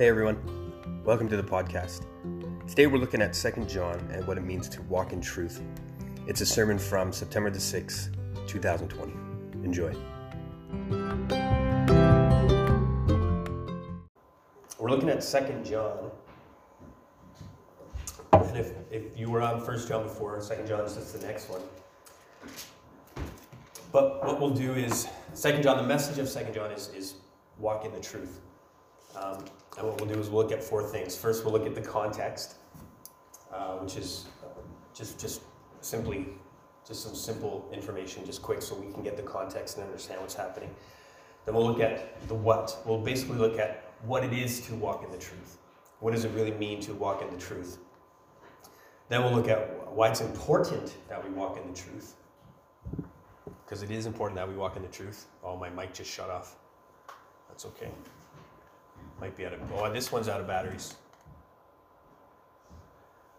Hey everyone, welcome to the podcast. Today we're looking at 2 John and what it means to walk in truth. It's a sermon from September the 6th, 2020. Enjoy. We're looking at 2 John. And if, if you were on 1 John before, 2 John is just the next one. But what we'll do is, 2 John, the message of 2 John is, is walk in the truth. Um, and what we'll do is we'll look at four things. First, we'll look at the context, uh, which is just just simply just some simple information, just quick, so we can get the context and understand what's happening. Then we'll look at the what. We'll basically look at what it is to walk in the truth. What does it really mean to walk in the truth? Then we'll look at why it's important that we walk in the truth. Because it is important that we walk in the truth. Oh, my mic just shut off. That's okay. Might be out of. Oh, this one's out of batteries.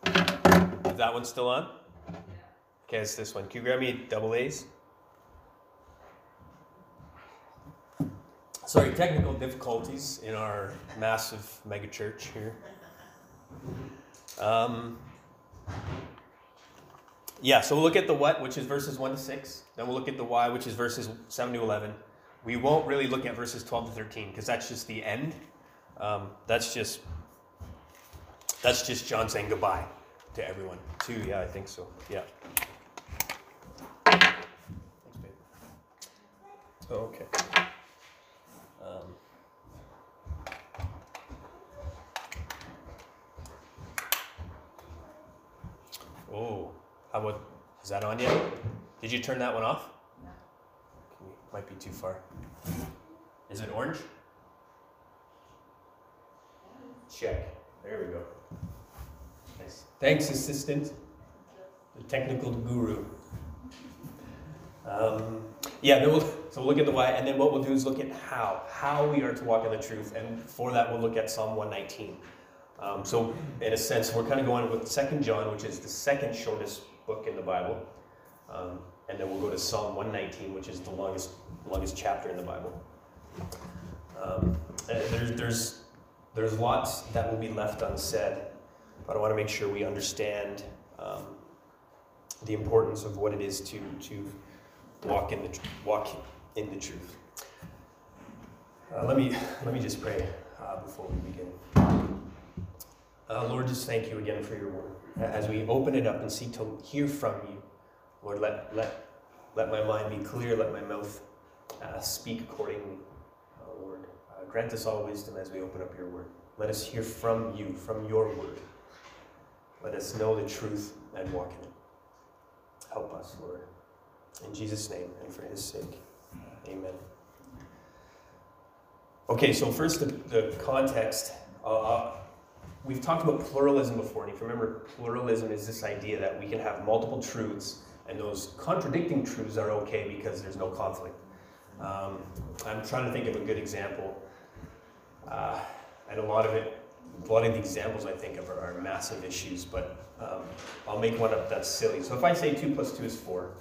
Is that one still on? Okay, it's this one. Can you grab me double A's? Sorry, technical difficulties in our massive mega church here. Um, yeah, so we'll look at the what, which is verses 1 to 6. Then we'll look at the why, which is verses 7 to 11. We won't really look at verses 12 to 13 because that's just the end. Um, that's just that's just John saying goodbye to everyone. Too, yeah, I think so. Yeah. Thanks, babe. Oh, okay. Um, oh, how about is that on yet? Did you turn that one off? No. Might be too far. Is it orange? Check. There we go. Nice. Thanks, assistant. The technical guru. Um, yeah, we'll, so we'll look at the why, and then what we'll do is look at how, how we are to walk in the truth, and for that we'll look at Psalm 119. Um, so, in a sense, we're kind of going with Second John, which is the second shortest book in the Bible, um, and then we'll go to Psalm 119, which is the longest, longest chapter in the Bible. Um, there's, there's there's lots that will be left unsaid, but I want to make sure we understand um, the importance of what it is to, to walk in the walk in the truth. Uh, let me let me just pray uh, before we begin. Uh, Lord, just thank you again for your word. As we open it up and seek to hear from you, Lord, let let let my mind be clear. Let my mouth uh, speak accordingly. Grant us all wisdom as we open up your word. Let us hear from you, from your word. Let us know the truth and walk in it. Help us, Lord. In Jesus' name and for his sake. Amen. Okay, so first the, the context. Uh, uh, we've talked about pluralism before, and if you remember, pluralism is this idea that we can have multiple truths, and those contradicting truths are okay because there's no conflict. Um, I'm trying to think of a good example. Uh, and a lot of it, a lot of the examples I think of are, are massive issues, but um, I'll make one up that's silly. So if I say 2 plus 2 is 4,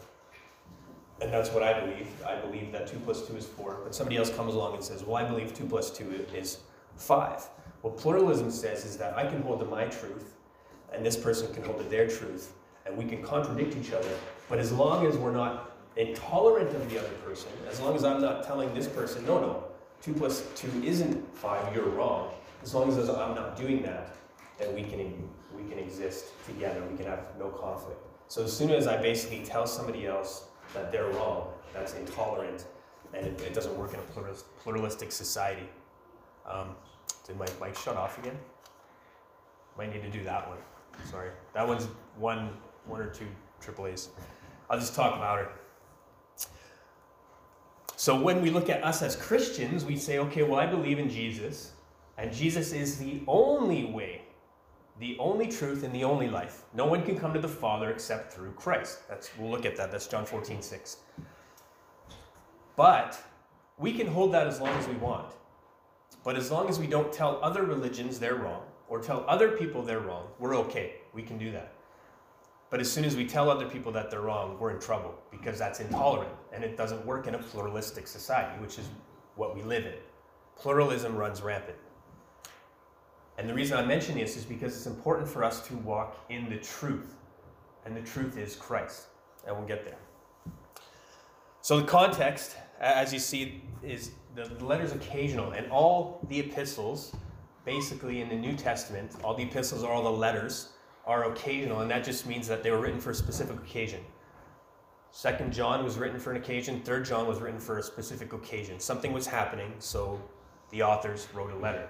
and that's what I believe, I believe that 2 plus 2 is 4, but somebody else comes along and says, well, I believe 2 plus 2 is 5. What pluralism says is that I can hold to my truth, and this person can hold to their truth, and we can contradict each other, but as long as we're not intolerant of the other person, as long as I'm not telling this person, no, no, 2 plus 2 isn't 5, you're wrong. As long as I'm not doing that, then we can, we can exist together. We can have no conflict. So as soon as I basically tell somebody else that they're wrong, that's intolerant, and it, it doesn't work in a pluralistic society. Um, did my mic shut off again? Might need to do that one. Sorry. That one's one, one or two triple A's. I'll just talk louder. So when we look at us as Christians, we say, okay, well, I believe in Jesus, and Jesus is the only way, the only truth, and the only life. No one can come to the Father except through Christ. That's we'll look at that. That's John 14, 6. But we can hold that as long as we want. But as long as we don't tell other religions they're wrong, or tell other people they're wrong, we're okay. We can do that. But as soon as we tell other people that they're wrong, we're in trouble because that's intolerant and it doesn't work in a pluralistic society, which is what we live in. Pluralism runs rampant. And the reason I mention this is because it's important for us to walk in the truth. And the truth is Christ. And we'll get there. So the context, as you see, is the letter's occasional. And all the epistles, basically in the New Testament, all the epistles are all the letters are occasional. And that just means that they were written for a specific occasion. Second John was written for an occasion. Third John was written for a specific occasion. Something was happening, so the authors wrote a letter.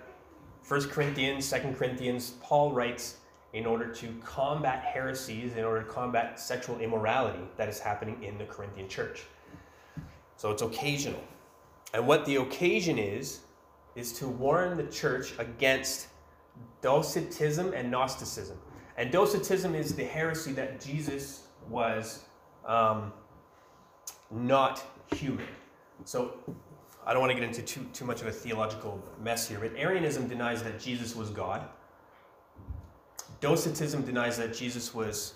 First Corinthians, Second Corinthians, Paul writes in order to combat heresies, in order to combat sexual immorality that is happening in the Corinthian church. So it's occasional. And what the occasion is, is to warn the church against Docetism and Gnosticism. And Docetism is the heresy that Jesus was um, not human. So I don't want to get into too, too much of a theological mess here, but Arianism denies that Jesus was God. Docetism denies that Jesus was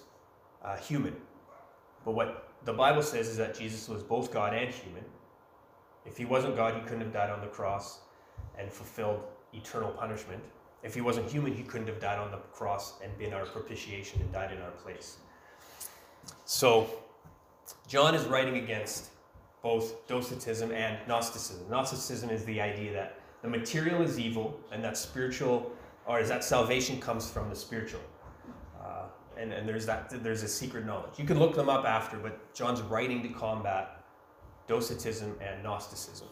uh, human. But what the Bible says is that Jesus was both God and human. If he wasn't God, he couldn't have died on the cross and fulfilled eternal punishment. If he wasn't human, he couldn't have died on the cross and been our propitiation and died in our place. So, John is writing against both Docetism and Gnosticism. Gnosticism is the idea that the material is evil and that spiritual, or is that salvation comes from the spiritual. Uh, and, and there's that there's a secret knowledge. You can look them up after, but John's writing to combat Docetism and Gnosticism.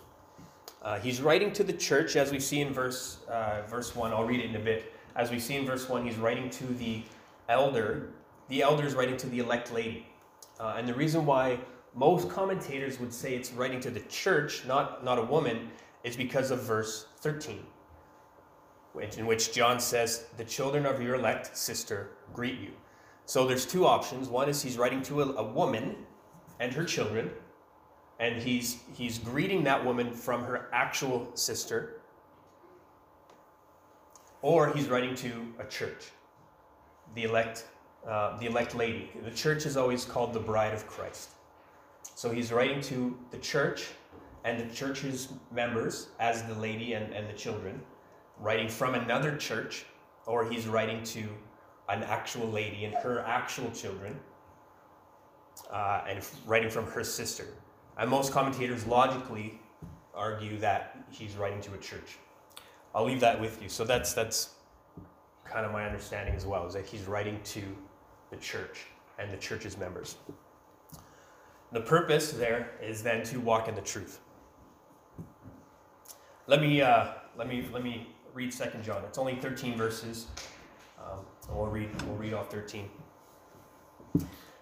Uh, he's writing to the church, as we see in verse uh, verse one. I'll read it in a bit. As we see in verse one, he's writing to the elder. The elder is writing to the elect lady, uh, and the reason why most commentators would say it's writing to the church, not, not a woman, is because of verse 13, which, in which John says, The children of your elect sister greet you. So there's two options. One is he's writing to a, a woman and her children, and he's, he's greeting that woman from her actual sister, or he's writing to a church, the elect, uh, the elect lady. The church is always called the bride of Christ. So he's writing to the church and the church's members as the lady and, and the children, writing from another church, or he's writing to an actual lady and her actual children, uh, and writing from her sister. And most commentators logically argue that he's writing to a church. I'll leave that with you. So that's that's kind of my understanding as well, is that he's writing to the church and the church's members. The purpose there is then to walk in the truth. Let me uh, let me let me read Second John. It's only 13 verses. Um, we'll read we'll read off 13.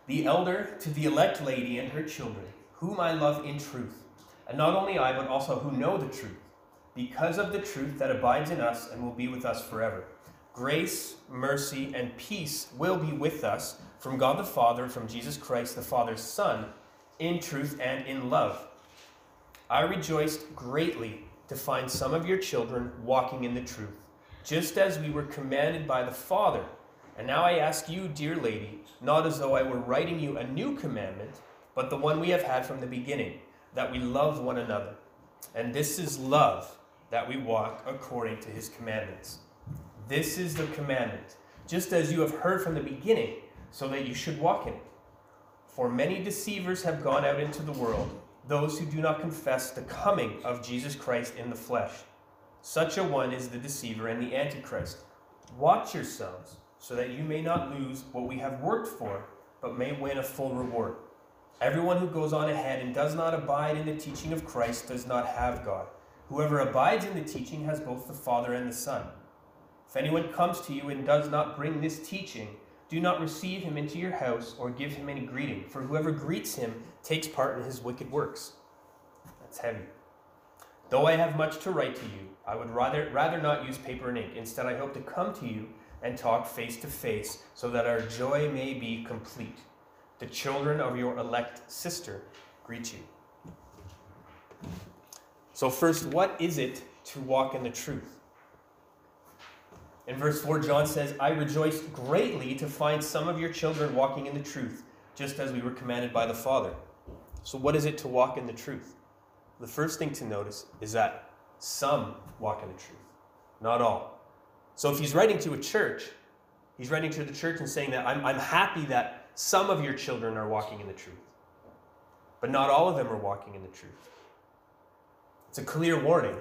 The elder to the elect lady and her children, whom I love in truth, and not only I, but also who know the truth, because of the truth that abides in us and will be with us forever. Grace, mercy, and peace will be with us from God the Father, from Jesus Christ, the Father's Son in truth and in love. I rejoiced greatly to find some of your children walking in the truth, just as we were commanded by the Father. And now I ask you, dear lady, not as though I were writing you a new commandment, but the one we have had from the beginning, that we love one another. And this is love, that we walk according to his commandments. This is the commandment, just as you have heard from the beginning, so that you should walk in it. For many deceivers have gone out into the world, those who do not confess the coming of Jesus Christ in the flesh. Such a one is the deceiver and the antichrist. Watch yourselves, so that you may not lose what we have worked for, but may win a full reward. Everyone who goes on ahead and does not abide in the teaching of Christ does not have God. Whoever abides in the teaching has both the Father and the Son. If anyone comes to you and does not bring this teaching, do not receive him into your house or give him any greeting, for whoever greets him takes part in his wicked works. That's heavy. Though I have much to write to you, I would rather, rather not use paper and ink. Instead, I hope to come to you and talk face to face, so that our joy may be complete. The children of your elect sister greet you. So, first, what is it to walk in the truth? In verse 4, John says, I rejoiced greatly to find some of your children walking in the truth, just as we were commanded by the Father. So, what is it to walk in the truth? The first thing to notice is that some walk in the truth, not all. So if he's writing to a church, he's writing to the church and saying that I'm, I'm happy that some of your children are walking in the truth, but not all of them are walking in the truth. It's a clear warning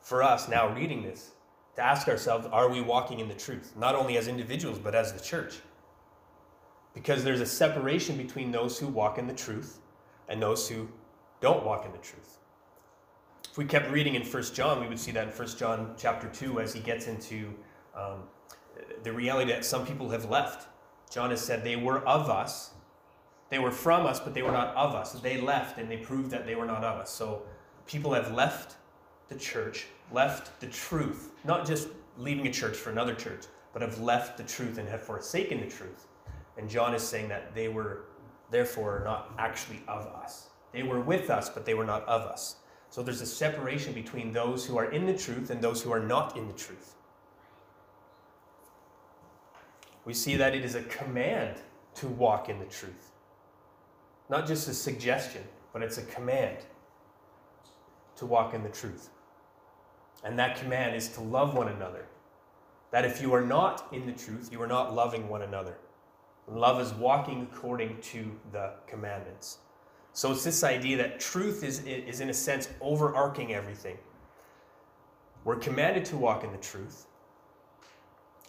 for us now reading this to ask ourselves are we walking in the truth, not only as individuals, but as the church? Because there's a separation between those who walk in the truth and those who don't walk in the truth. If we kept reading in 1 John, we would see that in 1 John chapter 2 as he gets into um, the reality that some people have left. John has said they were of us, they were from us, but they were not of us. They left and they proved that they were not of us. So people have left the church, left the truth, not just leaving a church for another church, but have left the truth and have forsaken the truth. And John is saying that they were therefore not actually of us. They were with us, but they were not of us. So there's a separation between those who are in the truth and those who are not in the truth. We see that it is a command to walk in the truth. Not just a suggestion, but it's a command to walk in the truth. And that command is to love one another. That if you are not in the truth, you are not loving one another. Love is walking according to the commandments. So it's this idea that truth is, is in a sense, overarching everything. We're commanded to walk in the truth.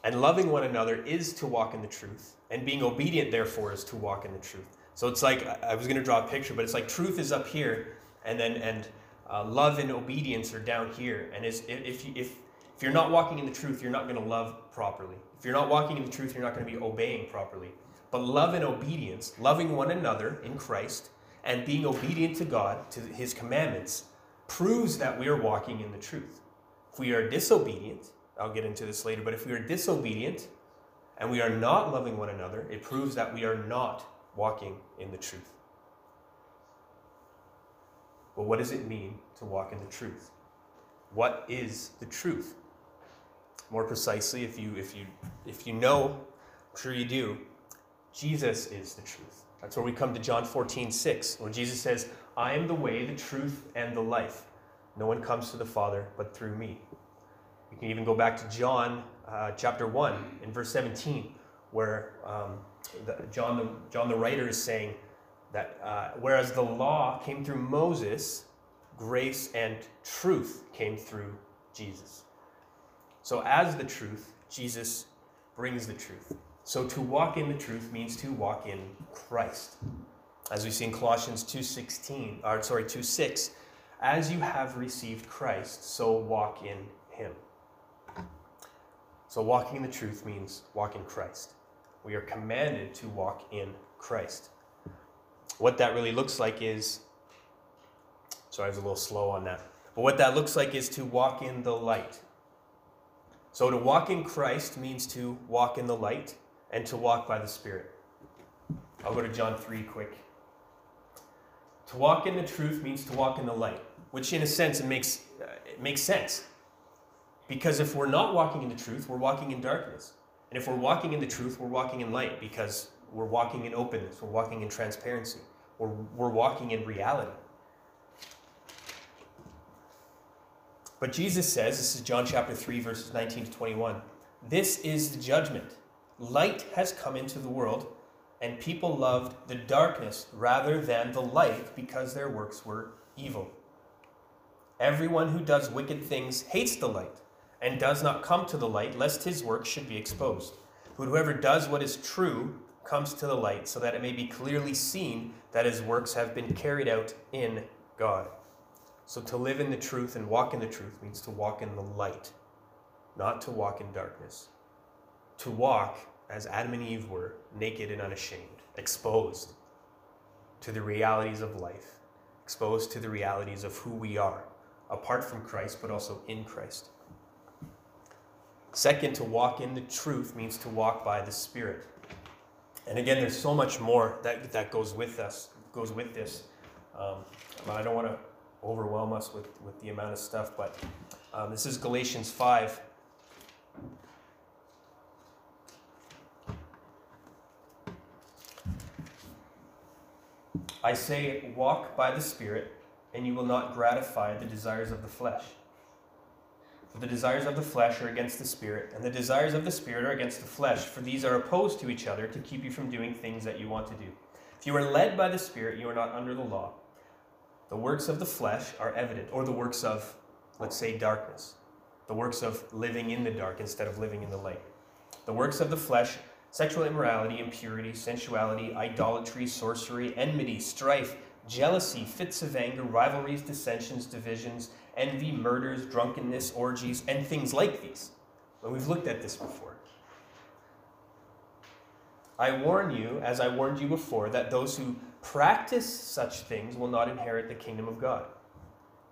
And loving one another is to walk in the truth. And being obedient, therefore, is to walk in the truth. So it's like, I was going to draw a picture, but it's like truth is up here, and then, and uh, love and obedience are down here. And if, if, if, if you're not walking in the truth, you're not going to love properly. If you're not walking in the truth, you're not going to be obeying properly. But love and obedience, loving one another in Christ, and being obedient to God, to his commandments, proves that we are walking in the truth. If we are disobedient, I'll get into this later, but if we are disobedient and we are not loving one another, it proves that we are not walking in the truth. But what does it mean to walk in the truth? What is the truth? More precisely, if you if you if you know, I'm sure you do, Jesus is the truth. That's where we come to John 14, 6, where Jesus says, I am the way, the truth, and the life. No one comes to the Father but through me. You can even go back to John uh, chapter 1 in verse 17, where um, the, John, the, John the writer is saying, that uh, whereas the law came through Moses, grace and truth came through Jesus. So, as the truth, Jesus brings the truth. So, to walk in the truth means to walk in Christ. As we see in Colossians 2:16, or sorry, 2:6, as you have received Christ, so walk in him. So walking in the truth means walk in Christ. We are commanded to walk in Christ what that really looks like is sorry, I was a little slow on that. But what that looks like is to walk in the light. So to walk in Christ means to walk in the light and to walk by the Spirit. I'll go to John 3 quick. To walk in the truth means to walk in the light, which in a sense it makes, uh, it makes sense. Because if we're not walking in the truth, we're walking in darkness. And if we're walking in the truth, we're walking in light because we're walking in openness. We're walking in transparency. We're, we're walking in reality. But Jesus says, this is John chapter 3, verses 19 to 21, this is the judgment. Light has come into the world, and people loved the darkness rather than the light because their works were evil. Everyone who does wicked things hates the light and does not come to the light, lest his works should be exposed. But whoever does what is true comes to the light, so that it may be clearly seen that his works have been carried out in God. So to live in the truth and walk in the truth means to walk in the light, not to walk in darkness. To walk, as Adam and Eve were, naked and unashamed, exposed to the realities of life, exposed to the realities of who we are, apart from Christ, but also in Christ. Second, to walk in the truth means to walk by the Spirit. And again, there's so much more that, that goes with us, goes with this. Um, I don't want to overwhelm us with, with the amount of stuff, but um, this is Galatians 5. I say, walk by the Spirit, and you will not gratify the desires of the flesh. The desires of the flesh are against the spirit, and the desires of the spirit are against the flesh, for these are opposed to each other to keep you from doing things that you want to do. If you are led by the spirit, you are not under the law. The works of the flesh are evident, or the works of, let's say, darkness. The works of living in the dark instead of living in the light. The works of the flesh sexual immorality, impurity, sensuality, idolatry, sorcery, enmity, strife, jealousy, fits of anger, rivalries, dissensions, divisions envy, murders, drunkenness, orgies, and things like these. But we've looked at this before. I warn you, as I warned you before, that those who practice such things will not inherit the kingdom of God.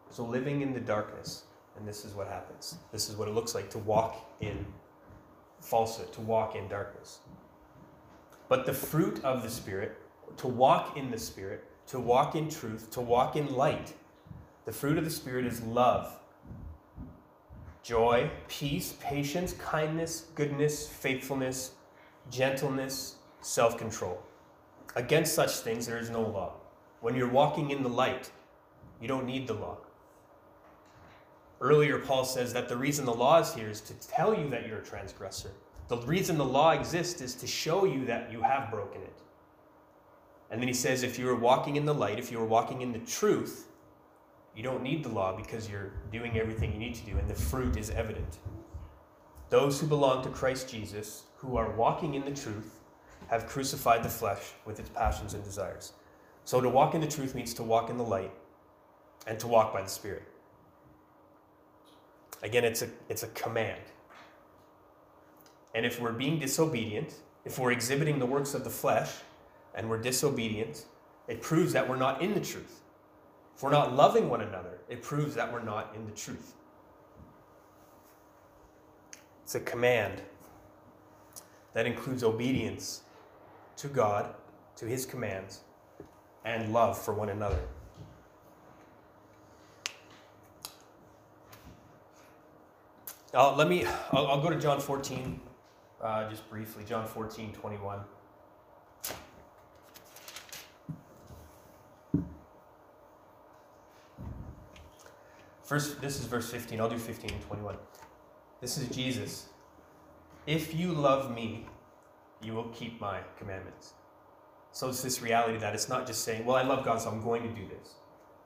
So, living in the darkness, and this is what happens. This is what it looks like to walk in falsehood, to walk in darkness. But the fruit of the Spirit, to walk in the Spirit, to walk in truth, to walk in light, the fruit of the Spirit is love, joy, peace, patience, kindness, goodness, faithfulness, gentleness, self control. Against such things there is no law. When you're walking in the light, you don't need the law. Earlier, Paul says that the reason the law is here is to tell you that you're a transgressor. The reason the law exists is to show you that you have broken it. And then he says, if you are walking in the light, if you are walking in the truth, you don't need the law because you're doing everything you need to do, and the fruit is evident. Those who belong to Christ Jesus, who are walking in the truth, have crucified the flesh with its passions and desires. So to walk in the truth means to walk in the light and to walk by the Spirit. Again, it's a, it's a command. And if we're being disobedient, if we're exhibiting the works of the flesh and we're disobedient, it proves that we're not in the truth. If we're not loving one another, it proves that we're not in the truth. It's a command that includes obedience to God, to His commands, and love for one another. Uh, let me, I'll, I'll, go to John 14 uh, just briefly. John 14, 21. This is verse 15. I'll do 15 and 21. This is Jesus. If you love me, you will keep my commandments. So it's this reality that it's not just saying, well, I love God, so I'm going to do this.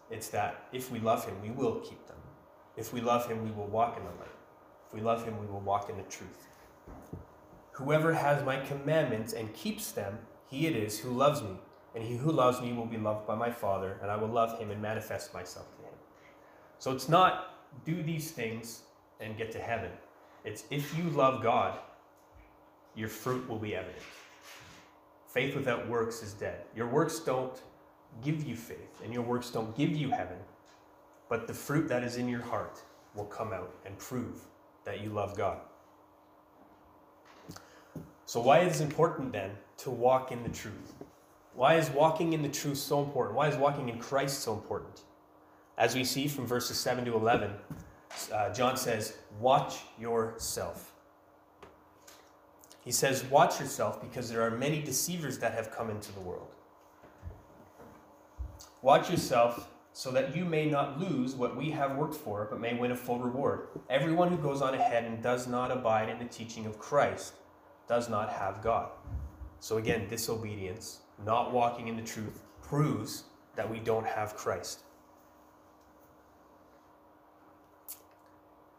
It's that if we love him, we will keep them. If we love him, we will walk in the light. If we love him, we will walk in the truth. Whoever has my commandments and keeps them, he it is who loves me. And he who loves me will be loved by my Father, and I will love him and manifest myself. So it's not do these things and get to heaven. It's if you love God, your fruit will be evident. Faith without works is dead. Your works don't give you faith, and your works don't give you heaven, but the fruit that is in your heart will come out and prove that you love God. So, why is it important then to walk in the truth? Why is walking in the truth so important? Why is walking in Christ so important? As we see from verses 7 to 11, uh, John says, Watch yourself. He says, Watch yourself because there are many deceivers that have come into the world. Watch yourself so that you may not lose what we have worked for, but may win a full reward. Everyone who goes on ahead and does not abide in the teaching of Christ does not have God. So again, disobedience, not walking in the truth, proves that we don't have Christ.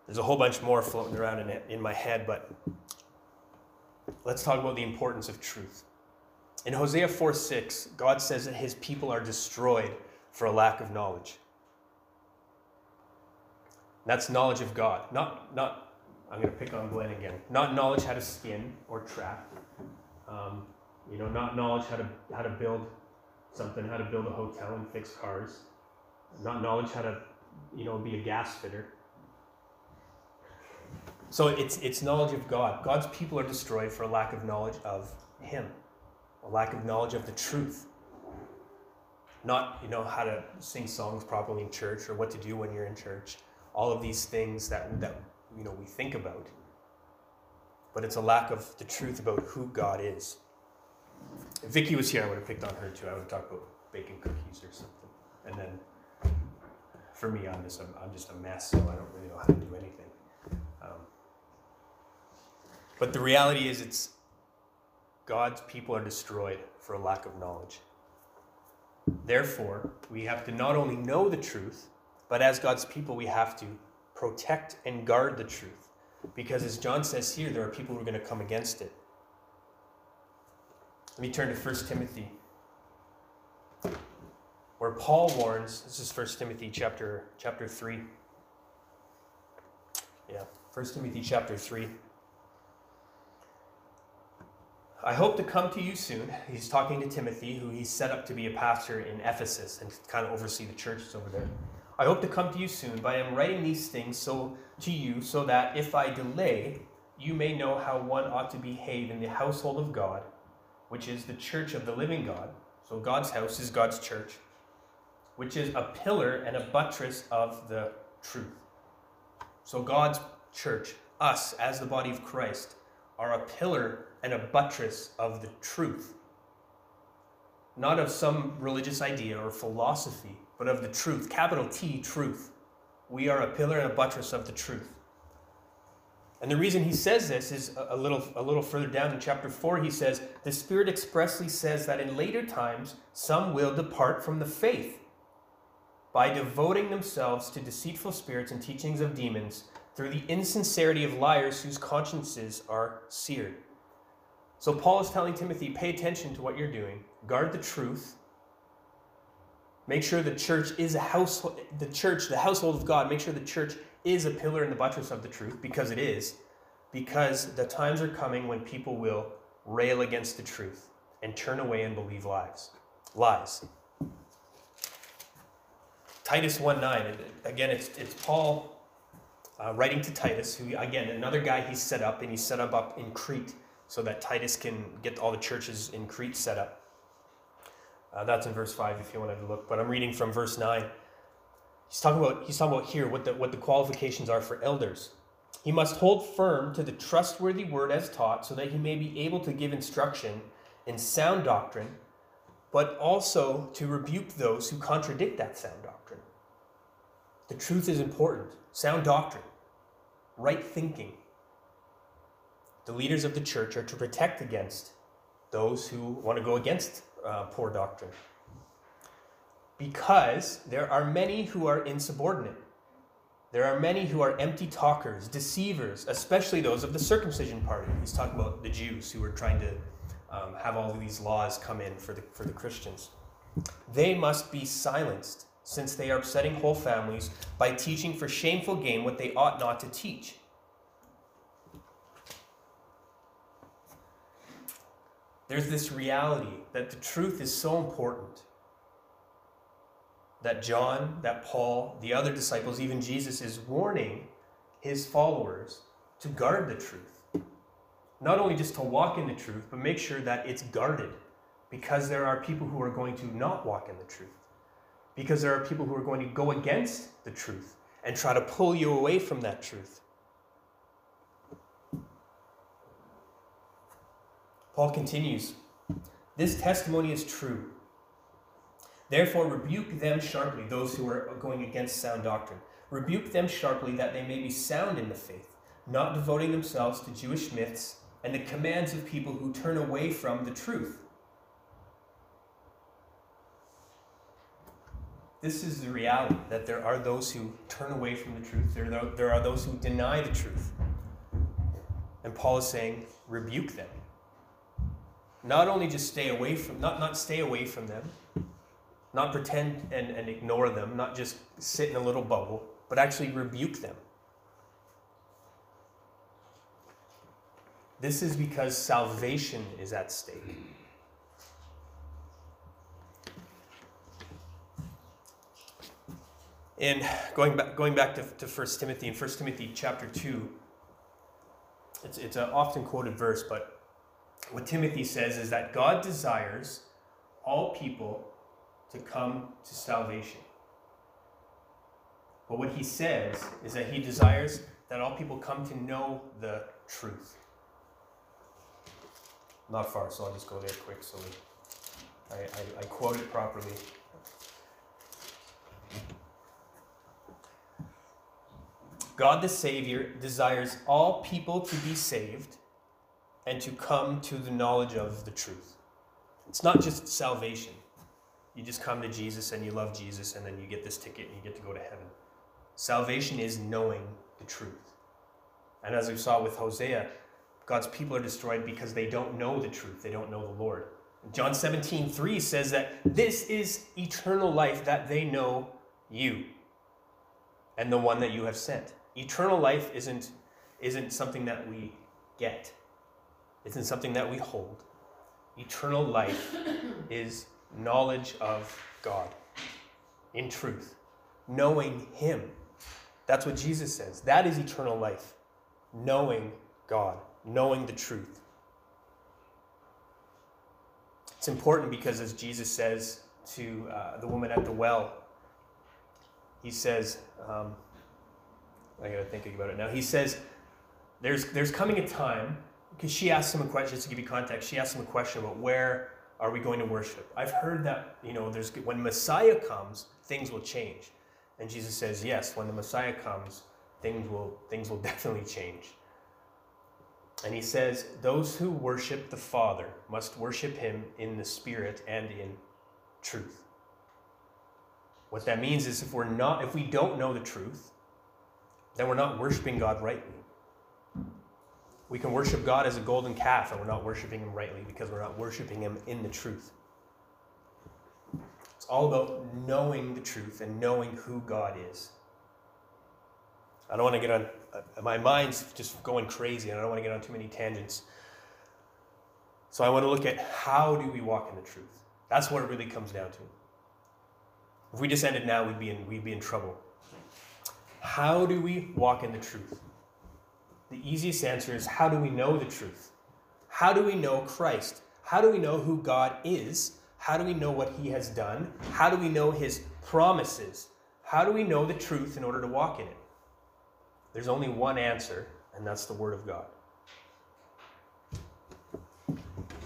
There's a whole bunch more floating around in, it, in my head, but let's talk about the importance of truth. In Hosea 4 6, God says that his people are destroyed for a lack of knowledge. That's knowledge of God. Not, not I'm going to pick on Glenn again. Not knowledge how to skin or trap. Um, you know, not knowledge how to, how to build something, how to build a hotel and fix cars. Not knowledge how to, you know, be a gas fitter. So it's, it's knowledge of God. God's people are destroyed for a lack of knowledge of Him, a lack of knowledge of the truth. Not, you know, how to sing songs properly in church or what to do when you're in church. All of these things that, that you know, we think about. But it's a lack of the truth about who God is. If Vicky was here, I would have picked on her too. I would have talked about baking cookies or something. And then for me, I'm just I'm just a mess, so I don't really know how to do anything. But the reality is, it's God's people are destroyed for a lack of knowledge. Therefore, we have to not only know the truth, but as God's people, we have to protect and guard the truth. Because as John says here, there are people who are going to come against it. Let me turn to 1 Timothy, where Paul warns, this is 1 Timothy chapter, chapter 3. Yeah, 1 Timothy chapter 3. I hope to come to you soon. He's talking to Timothy, who he's set up to be a pastor in Ephesus and kind of oversee the churches over there. I hope to come to you soon, but I am writing these things so to you so that if I delay, you may know how one ought to behave in the household of God, which is the church of the living God. So God's house is God's church, which is a pillar and a buttress of the truth. So God's church, us as the body of Christ, are a pillar and a buttress of the truth. Not of some religious idea or philosophy, but of the truth. Capital T, truth. We are a pillar and a buttress of the truth. And the reason he says this is a little, a little further down in chapter 4. He says, The Spirit expressly says that in later times some will depart from the faith by devoting themselves to deceitful spirits and teachings of demons through the insincerity of liars whose consciences are seared. So Paul is telling Timothy, pay attention to what you're doing, guard the truth. Make sure the church is a household, the church, the household of God, make sure the church is a pillar and the buttress of the truth, because it is. Because the times are coming when people will rail against the truth and turn away and believe lies. Lies. Titus 1 9, again, it's, it's Paul uh, writing to Titus, who, again, another guy he set up, and he set up, up in Crete so that Titus can get all the churches in Crete set up. Uh, that's in verse 5 if you wanted to look, but I'm reading from verse 9. He's talking about, he's talking about here what the, what the qualifications are for elders. He must hold firm to the trustworthy word as taught so that he may be able to give instruction in sound doctrine, but also to rebuke those who contradict that sound doctrine. The truth is important. Sound doctrine right thinking. The leaders of the church are to protect against those who want to go against uh, poor doctrine. Because there are many who are insubordinate. There are many who are empty talkers, deceivers, especially those of the circumcision party. He's talking about the Jews who are trying to um, have all of these laws come in for the, for the Christians. They must be silenced since they are upsetting whole families by teaching for shameful gain what they ought not to teach. There's this reality that the truth is so important that John, that Paul, the other disciples, even Jesus is warning his followers to guard the truth. Not only just to walk in the truth, but make sure that it's guarded because there are people who are going to not walk in the truth because there are people who are going to go against the truth and try to pull you away from that truth. Paul continues This testimony is true. Therefore, rebuke them sharply, those who are going against sound doctrine. Rebuke them sharply that they may be sound in the faith, not devoting themselves to Jewish myths and the commands of people who turn away from the truth. this is the reality that there are those who turn away from the truth, there, are those who deny the truth. And Paul is saying, rebuke them. Not only just stay away from, not, not stay away from them, not pretend and, and ignore them, not just sit in a little bubble, but actually rebuke them. This is because salvation is at stake. and going back, going back to, to 1 Timothy, in 1 Timothy chapter 2, it's, it's an often quoted verse, but what Timothy says is that God desires all people to come to salvation. But what he says is that he desires that all people come to know the truth. Not far, so I'll just go there quick so I, I, I quote it properly. God the Savior desires all people to be saved and to come to the knowledge of the truth. It's not just salvation. You just come to Jesus and you love Jesus and then you get this ticket and you get to go to heaven. Salvation is knowing the truth. And as we saw with Hosea, God's people are destroyed because they don't know the truth. They don't know the Lord. John 17, 3 says that this is eternal life, that they know you and the one that you have sent. Eternal life isn't, isn't something that we get, isn't something that we hold. Eternal life is knowledge of God in truth, knowing Him. That's what Jesus says. That is eternal life, knowing God, knowing the truth. It's important because, as Jesus says to uh, the woman at the well, he says, um, I gotta think about it now. He says, there's, there's coming a time, because she asked him a question, just to give you context, she asked him a question about where are we going to worship? I've heard that, you know, there's, when Messiah comes, things will change. And Jesus says, yes, when the Messiah comes, things will, things will definitely change. And he says, Those who worship the Father must worship him in the Spirit and in truth. What that means is if we're not, if we don't know the truth, then we're not worshiping God rightly. We can worship God as a golden calf and we're not worshiping him rightly because we're not worshiping him in the truth. It's all about knowing the truth and knowing who God is. I don't want to get on, uh, my mind's just going crazy and I don't want to get on too many tangents. So I want to look at how do we walk in the truth. That's what it really comes down to. If we just ended now, we'd be in, we'd be in trouble. How do we walk in the truth? The easiest answer is how do we know the truth? How do we know Christ? How do we know who God is? How do we know what He has done? How do we know His promises? How do we know the truth in order to walk in it? There's only one answer, and that's the Word of God.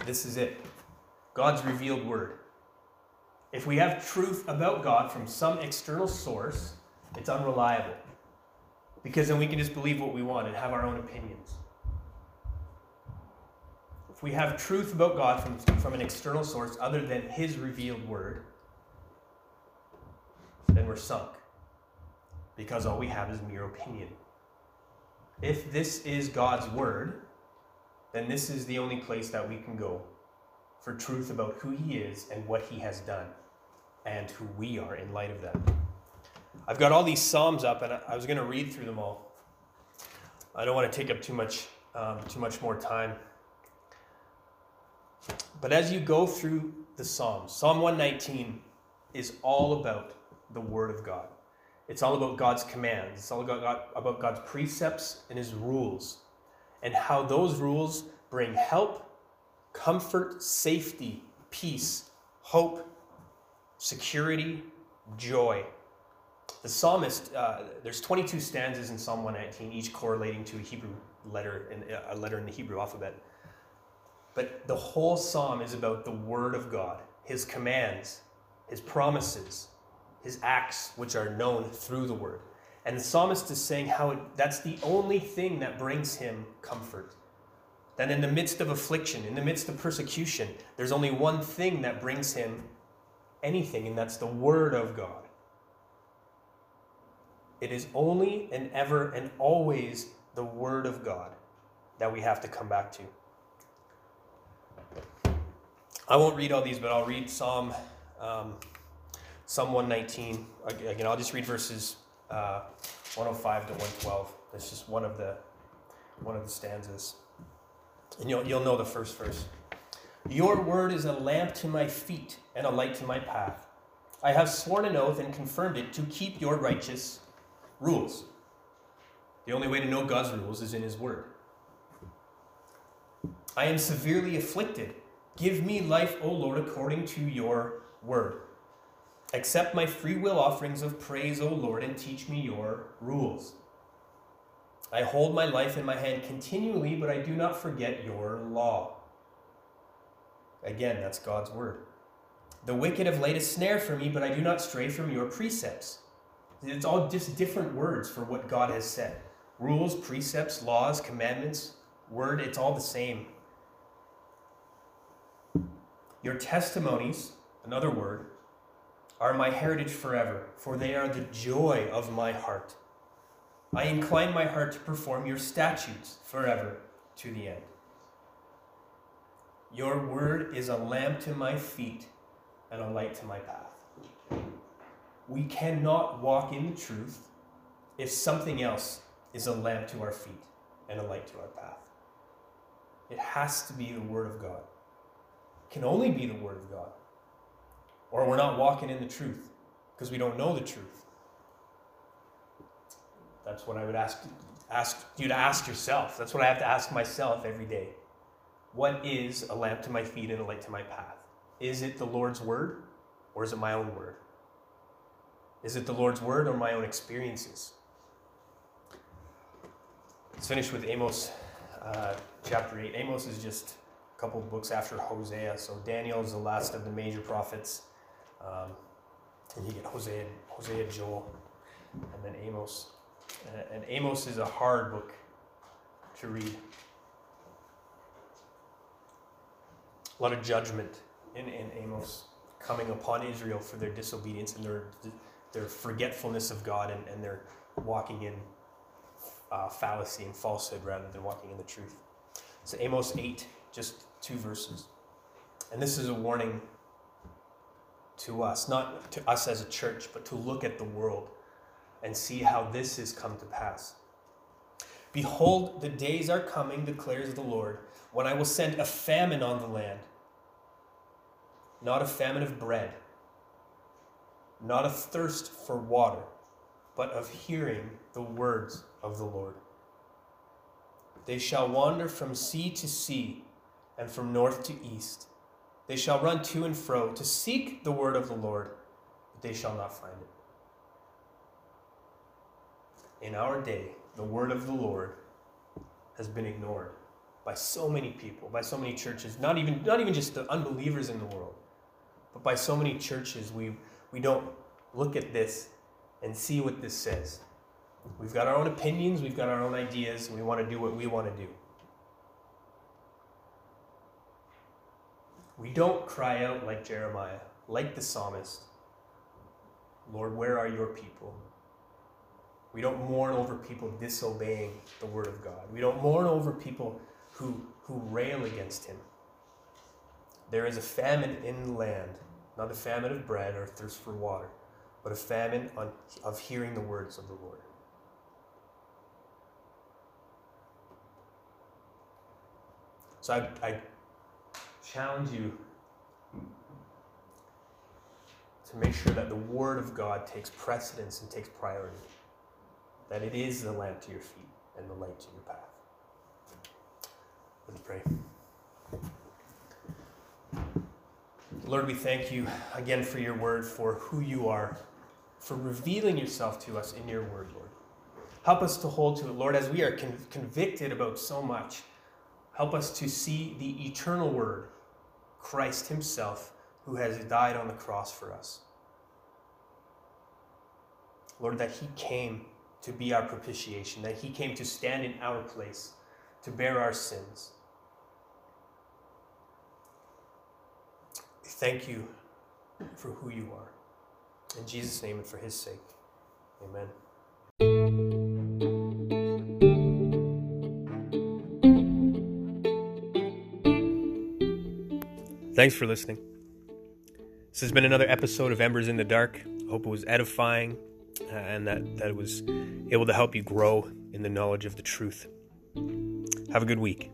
This is it God's revealed Word. If we have truth about God from some external source, it's unreliable. Because then we can just believe what we want and have our own opinions. If we have truth about God from, from an external source other than His revealed word, then we're sunk. Because all we have is mere opinion. If this is God's word, then this is the only place that we can go for truth about who He is and what He has done and who we are in light of that. I've got all these Psalms up, and I was going to read through them all. I don't want to take up too much, um, too much more time. But as you go through the Psalms, Psalm 119 is all about the Word of God. It's all about God's commands. It's all about, about God's precepts and His rules, and how those rules bring help, comfort, safety, peace, hope, security, joy. The psalmist, uh, there's 22 stanzas in Psalm 119, each correlating to a Hebrew letter, in, a letter in the Hebrew alphabet. But the whole psalm is about the Word of God, His commands, His promises, His acts, which are known through the Word. And the psalmist is saying how it, that's the only thing that brings him comfort. That in the midst of affliction, in the midst of persecution, there's only one thing that brings him anything, and that's the Word of God. It is only and ever and always the Word of God that we have to come back to. I won't read all these, but I'll read Psalm um, Psalm 119. Again, I'll just read verses uh, 105 to 112. That's just one of the one of the stanzas, and you'll you'll know the first verse. Your word is a lamp to my feet and a light to my path. I have sworn an oath and confirmed it to keep your righteous rules. The only way to know God's rules is in His Word. I am severely afflicted. Give me life, O Lord, according to your word. Accept my free will offerings of praise, O Lord, and teach me your rules. I hold my life in my hand continually, but I do not forget your law. Again, that's God's word. The wicked have laid a snare for me, but I do not stray from your precepts. It's all just different words for what God has said rules, precepts, laws, commandments, word, it's all the same. Your testimonies, another word, are my heritage forever, for they are the joy of my heart. I incline my heart to perform your statutes forever to the end. Your word is a lamp to my feet and a light to my path. We cannot walk in the truth if something else is a lamp to our feet and a light to our path. It has to be the Word of God. It can only be the Word of God. Or we're not walking in the truth because we don't know the truth. That's what I would ask, ask you to ask yourself. That's what I have to ask myself every day. What is a lamp to my feet and a light to my path? Is it the Lord's word or is it my own word? Is it the Lord's word or my own experiences? Let's finish with Amos uh, chapter 8. Amos is just a couple books after Hosea. So Daniel is the last of the major prophets. Um, and you get Hosea, Hosea, Joel, and then Amos. And, and Amos is a hard book to read. A lot of judgment in, in Amos coming upon Israel for their disobedience and their, their forgetfulness of God and, and their walking in uh, fallacy and falsehood rather than walking in the truth. So, Amos 8, just two verses. And this is a warning to us, not to us as a church, but to look at the world and see how this has come to pass. Behold, the days are coming, declares the Lord, when I will send a famine on the land. Not a famine of bread, not a thirst for water, but of hearing the words of the Lord. They shall wander from sea to sea and from north to east. They shall run to and fro to seek the word of the Lord, but they shall not find it. In our day, the word of the Lord has been ignored by so many people, by so many churches, not even, not even just the unbelievers in the world, but by so many churches. We, we don't look at this and see what this says. We've got our own opinions, we've got our own ideas, and we want to do what we want to do. We don't cry out like Jeremiah, like the psalmist Lord, where are your people? We don't mourn over people disobeying the word of God. We don't mourn over people who, who rail against him. There is a famine in the land, not a famine of bread or thirst for water, but a famine on, of hearing the words of the Lord. So I, I challenge you to make sure that the Word of God takes precedence and takes priority. That it is the lamp to your feet and the light to your path. Let's pray. Lord, we thank you again for your word, for who you are, for revealing yourself to us in your word, Lord. Help us to hold to it, Lord, as we are con- convicted about so much. Help us to see the eternal Word, Christ Himself, who has died on the cross for us. Lord, that He came to be our propitiation, that He came to stand in our place, to bear our sins. Thank you for who you are. In Jesus' name and for His sake. Amen. Thanks for listening. This has been another episode of Embers in the Dark. I hope it was edifying uh, and that, that it was able to help you grow in the knowledge of the truth. Have a good week.